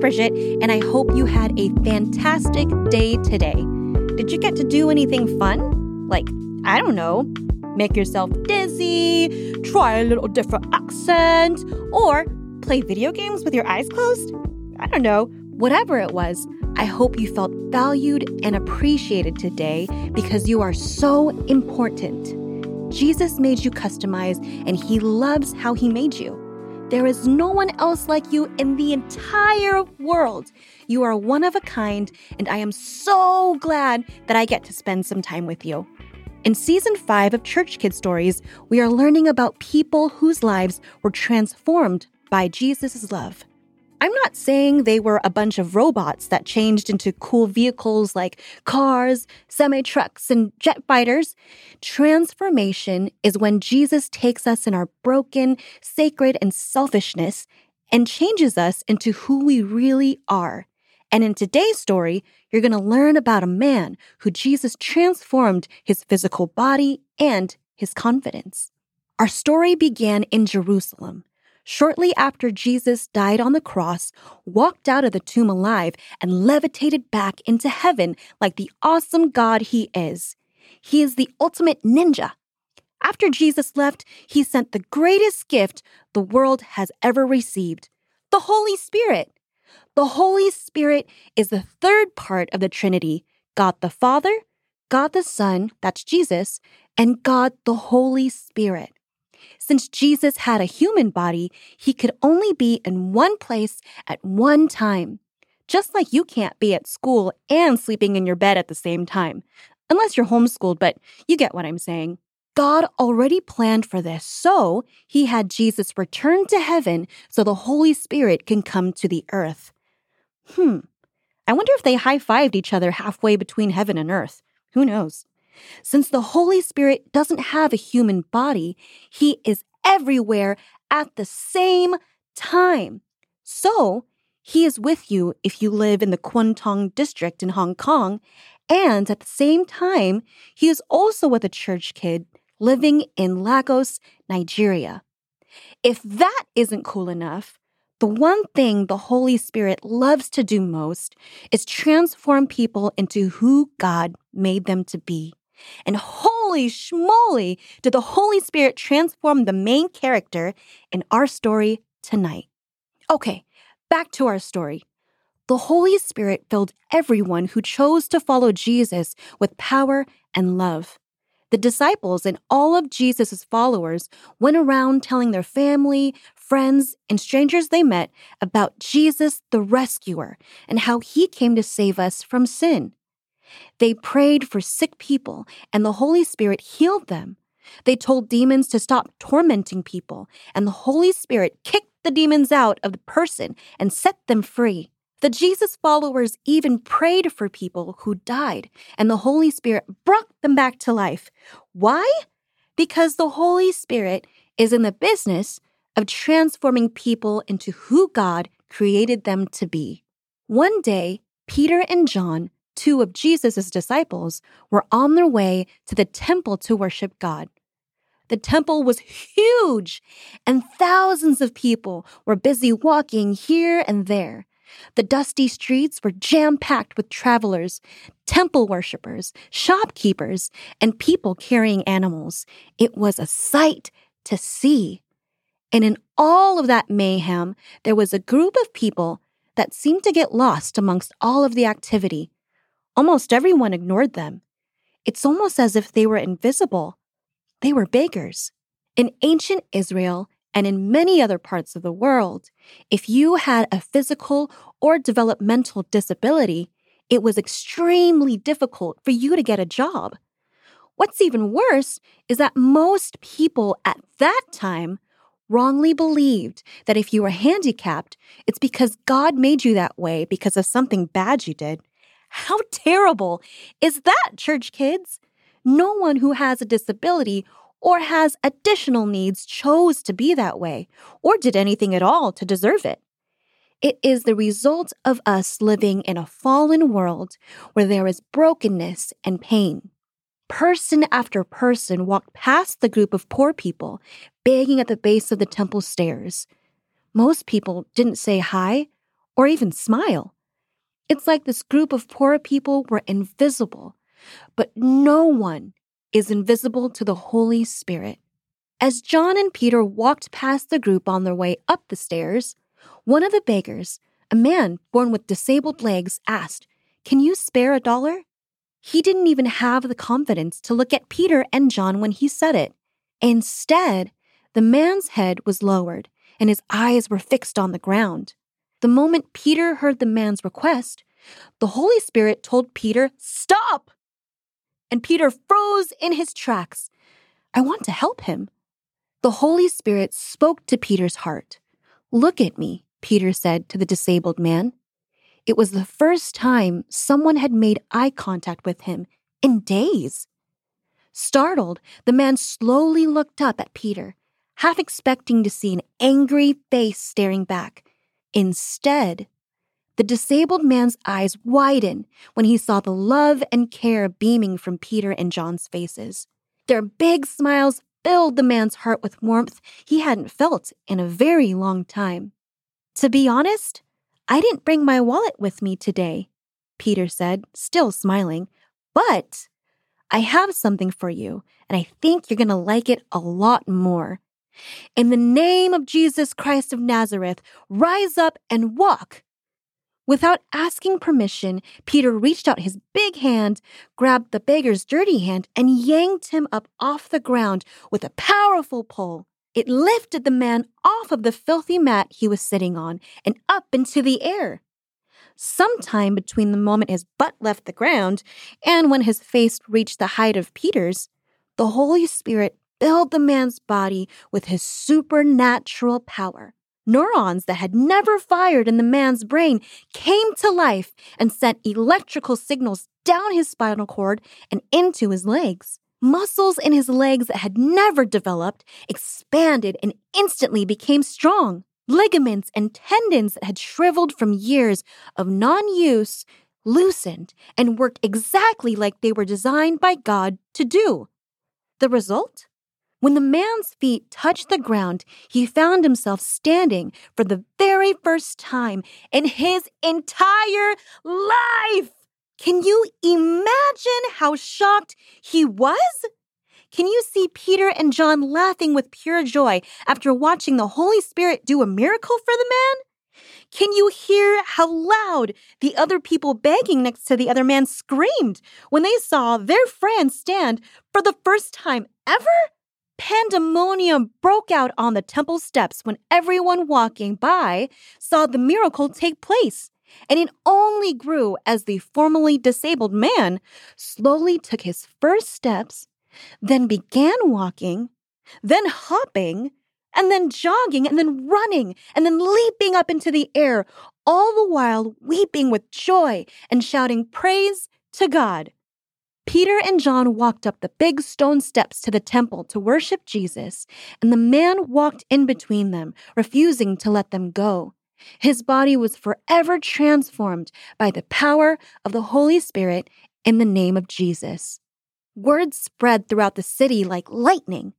Bridget, and I hope you had a fantastic day today. Did you get to do anything fun? Like, I don't know, make yourself dizzy, try a little different accent, or play video games with your eyes closed? I don't know. Whatever it was, I hope you felt valued and appreciated today because you are so important. Jesus made you customized and he loves how he made you. There is no one else like you in the entire world. You are one of a kind, and I am so glad that I get to spend some time with you. In season five of Church Kid Stories, we are learning about people whose lives were transformed by Jesus' love. I'm not saying they were a bunch of robots that changed into cool vehicles like cars, semi trucks, and jet fighters. Transformation is when Jesus takes us in our broken, sacred, and selfishness and changes us into who we really are. And in today's story, you're going to learn about a man who Jesus transformed his physical body and his confidence. Our story began in Jerusalem shortly after Jesus died on the cross, walked out of the tomb alive, and levitated back into heaven like the awesome God he is. He is the ultimate ninja. After Jesus left, he sent the greatest gift the world has ever received the Holy Spirit. The Holy Spirit is the third part of the Trinity God the Father, God the Son, that's Jesus, and God the Holy Spirit. Since Jesus had a human body, he could only be in one place at one time. Just like you can't be at school and sleeping in your bed at the same time. Unless you're homeschooled, but you get what I'm saying. God already planned for this, so he had Jesus return to heaven so the Holy Spirit can come to the earth. Hmm. I wonder if they high fived each other halfway between heaven and earth. Who knows? Since the Holy Spirit doesn't have a human body, he is everywhere at the same time. So, he is with you if you live in the Kwun district in Hong Kong, and at the same time, he is also with a church kid living in Lagos, Nigeria. If that isn't cool enough, the one thing the Holy Spirit loves to do most is transform people into who God made them to be. And holy schmoly, did the Holy Spirit transform the main character in our story tonight. Okay, back to our story. The Holy Spirit filled everyone who chose to follow Jesus with power and love. The disciples and all of Jesus' followers went around telling their family, friends, and strangers they met about Jesus the rescuer and how he came to save us from sin. They prayed for sick people, and the Holy Spirit healed them. They told demons to stop tormenting people, and the Holy Spirit kicked the demons out of the person and set them free. The Jesus followers even prayed for people who died, and the Holy Spirit brought them back to life. Why? Because the Holy Spirit is in the business of transforming people into who God created them to be. One day, Peter and John two of Jesus' disciples were on their way to the temple to worship God. The temple was huge, and thousands of people were busy walking here and there. The dusty streets were jam packed with travelers, temple worshippers, shopkeepers, and people carrying animals. It was a sight to see. And in all of that mayhem, there was a group of people that seemed to get lost amongst all of the activity. Almost everyone ignored them. It's almost as if they were invisible. They were beggars. In ancient Israel and in many other parts of the world, if you had a physical or developmental disability, it was extremely difficult for you to get a job. What's even worse is that most people at that time wrongly believed that if you were handicapped, it's because God made you that way because of something bad you did. How terrible is that, church kids? No one who has a disability or has additional needs chose to be that way or did anything at all to deserve it. It is the result of us living in a fallen world where there is brokenness and pain. Person after person walked past the group of poor people begging at the base of the temple stairs. Most people didn't say hi or even smile. It's like this group of poor people were invisible, but no one is invisible to the Holy Spirit. As John and Peter walked past the group on their way up the stairs, one of the beggars, a man born with disabled legs, asked, Can you spare a dollar? He didn't even have the confidence to look at Peter and John when he said it. Instead, the man's head was lowered and his eyes were fixed on the ground. The moment Peter heard the man's request, the Holy Spirit told Peter, Stop! And Peter froze in his tracks. I want to help him. The Holy Spirit spoke to Peter's heart. Look at me, Peter said to the disabled man. It was the first time someone had made eye contact with him in days. Startled, the man slowly looked up at Peter, half expecting to see an angry face staring back. Instead, the disabled man's eyes widened when he saw the love and care beaming from Peter and John's faces. Their big smiles filled the man's heart with warmth he hadn't felt in a very long time. To be honest, I didn't bring my wallet with me today, Peter said, still smiling, but I have something for you, and I think you're going to like it a lot more. In the name of Jesus Christ of Nazareth, rise up and walk. Without asking permission, Peter reached out his big hand, grabbed the beggar's dirty hand, and yanked him up off the ground with a powerful pull. It lifted the man off of the filthy mat he was sitting on and up into the air. Sometime between the moment his butt left the ground and when his face reached the height of Peter's, the Holy Spirit filled the man's body with his supernatural power. Neurons that had never fired in the man's brain came to life and sent electrical signals down his spinal cord and into his legs. Muscles in his legs that had never developed expanded and instantly became strong. Ligaments and tendons that had shriveled from years of non use loosened and worked exactly like they were designed by God to do. The result? When the man's feet touched the ground, he found himself standing for the very first time in his entire life. Can you imagine how shocked he was? Can you see Peter and John laughing with pure joy after watching the Holy Spirit do a miracle for the man? Can you hear how loud the other people begging next to the other man screamed when they saw their friend stand for the first time ever? Pandemonium broke out on the temple steps when everyone walking by saw the miracle take place, and it only grew as the formerly disabled man slowly took his first steps, then began walking, then hopping, and then jogging, and then running, and then leaping up into the air, all the while weeping with joy and shouting praise to God. Peter and John walked up the big stone steps to the temple to worship Jesus, and the man walked in between them, refusing to let them go. His body was forever transformed by the power of the Holy Spirit in the name of Jesus. Word spread throughout the city like lightning.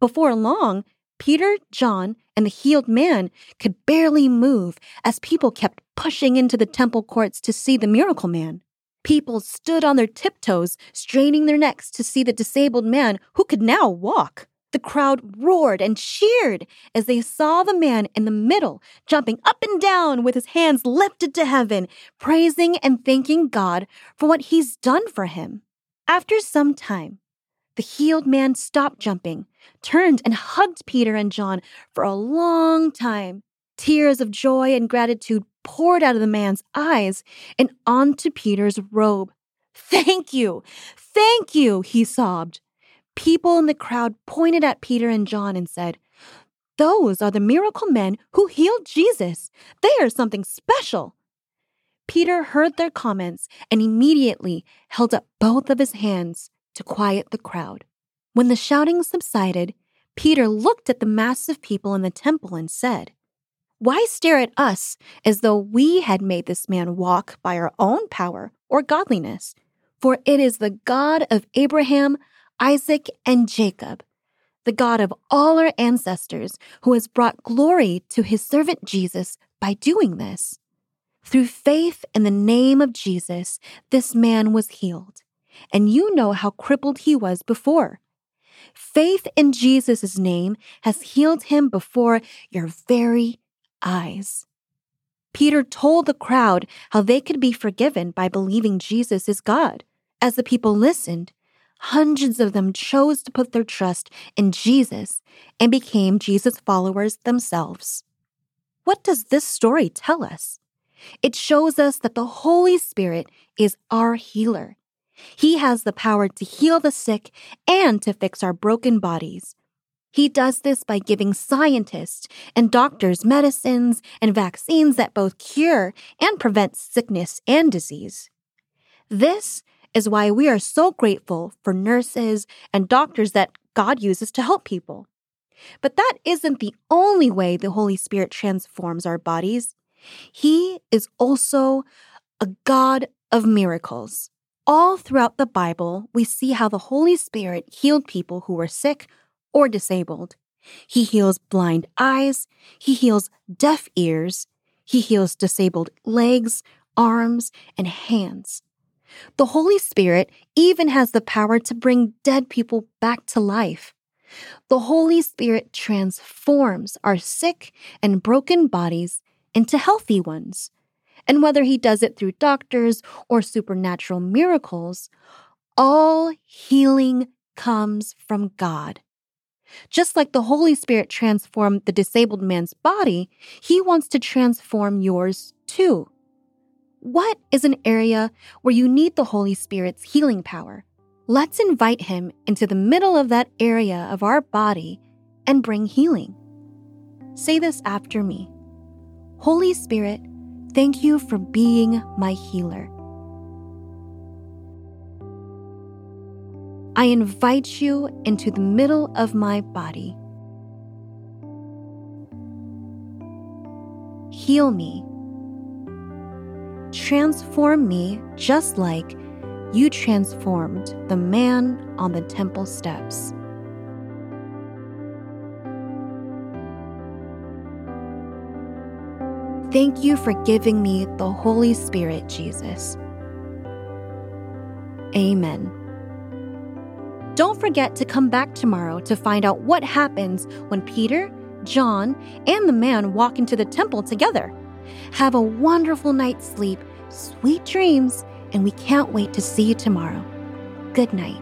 Before long, Peter, John, and the healed man could barely move as people kept pushing into the temple courts to see the miracle man. People stood on their tiptoes, straining their necks to see the disabled man who could now walk. The crowd roared and cheered as they saw the man in the middle, jumping up and down with his hands lifted to heaven, praising and thanking God for what he's done for him. After some time, the healed man stopped jumping, turned and hugged Peter and John for a long time. Tears of joy and gratitude poured out of the man's eyes and onto Peter's robe. Thank you! Thank you! he sobbed. People in the crowd pointed at Peter and John and said, Those are the miracle men who healed Jesus. They are something special. Peter heard their comments and immediately held up both of his hands to quiet the crowd. When the shouting subsided, Peter looked at the mass of people in the temple and said, why stare at us as though we had made this man walk by our own power or godliness? For it is the God of Abraham, Isaac, and Jacob, the God of all our ancestors, who has brought glory to his servant Jesus by doing this. Through faith in the name of Jesus, this man was healed. And you know how crippled he was before. Faith in Jesus' name has healed him before your very eyes. Peter told the crowd how they could be forgiven by believing Jesus is God. As the people listened, hundreds of them chose to put their trust in Jesus and became Jesus followers themselves. What does this story tell us? It shows us that the Holy Spirit is our healer. He has the power to heal the sick and to fix our broken bodies. He does this by giving scientists and doctors medicines and vaccines that both cure and prevent sickness and disease. This is why we are so grateful for nurses and doctors that God uses to help people. But that isn't the only way the Holy Spirit transforms our bodies. He is also a God of miracles. All throughout the Bible, we see how the Holy Spirit healed people who were sick or disabled. He heals blind eyes, he heals deaf ears, he heals disabled legs, arms, and hands. The Holy Spirit even has the power to bring dead people back to life. The Holy Spirit transforms our sick and broken bodies into healthy ones. And whether he does it through doctors or supernatural miracles, all healing comes from God. Just like the Holy Spirit transformed the disabled man's body, he wants to transform yours too. What is an area where you need the Holy Spirit's healing power? Let's invite him into the middle of that area of our body and bring healing. Say this after me Holy Spirit, thank you for being my healer. I invite you into the middle of my body. Heal me. Transform me just like you transformed the man on the temple steps. Thank you for giving me the Holy Spirit, Jesus. Amen. Don't forget to come back tomorrow to find out what happens when Peter, John, and the man walk into the temple together. Have a wonderful night's sleep, sweet dreams, and we can't wait to see you tomorrow. Good night.